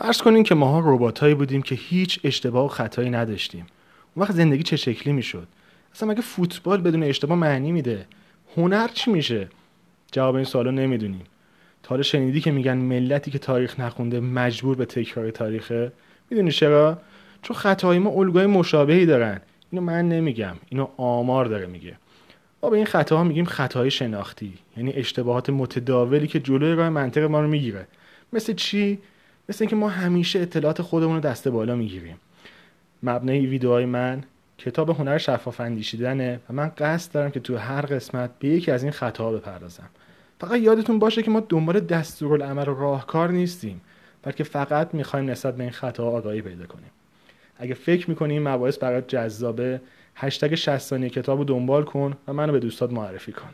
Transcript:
فرض کنیم که ماها رباتایی بودیم که هیچ اشتباه و خطایی نداشتیم. اون وقت زندگی چه شکلی می‌شد؟ اصلا مگه فوتبال بدون اشتباه معنی میده؟ هنر چی میشه؟ جواب این سوالو نمی‌دونیم. تا شنیدی که میگن ملتی که تاریخ نخونده مجبور به تکرار تاریخه. می‌دونی چرا؟ چون خطاهای ما الگوی مشابهی دارن. اینو من نمیگم. اینو آمار داره میگه. ما به این خطاها میگیم خطاهای شناختی. یعنی اشتباهات متداولی که جلوی راه منطق ما رو می‌گیره. مثل چی؟ مثل اینکه ما همیشه اطلاعات خودمون رو دست بالا می‌گیریم. مبنای ویدیوهای من کتاب هنر شفاف اندیشیدنه و من قصد دارم که تو هر قسمت به یکی از این خطاها بپردازم. فقط یادتون باشه که ما دنبال دستورالعمل و راهکار نیستیم بلکه فقط می‌خوایم نسبت به این خطاها آگاهی پیدا کنیم. اگه فکر می‌کنی این برات جذابه هشتگ 60 کتاب رو دنبال کن و منو به دوستات معرفی کن.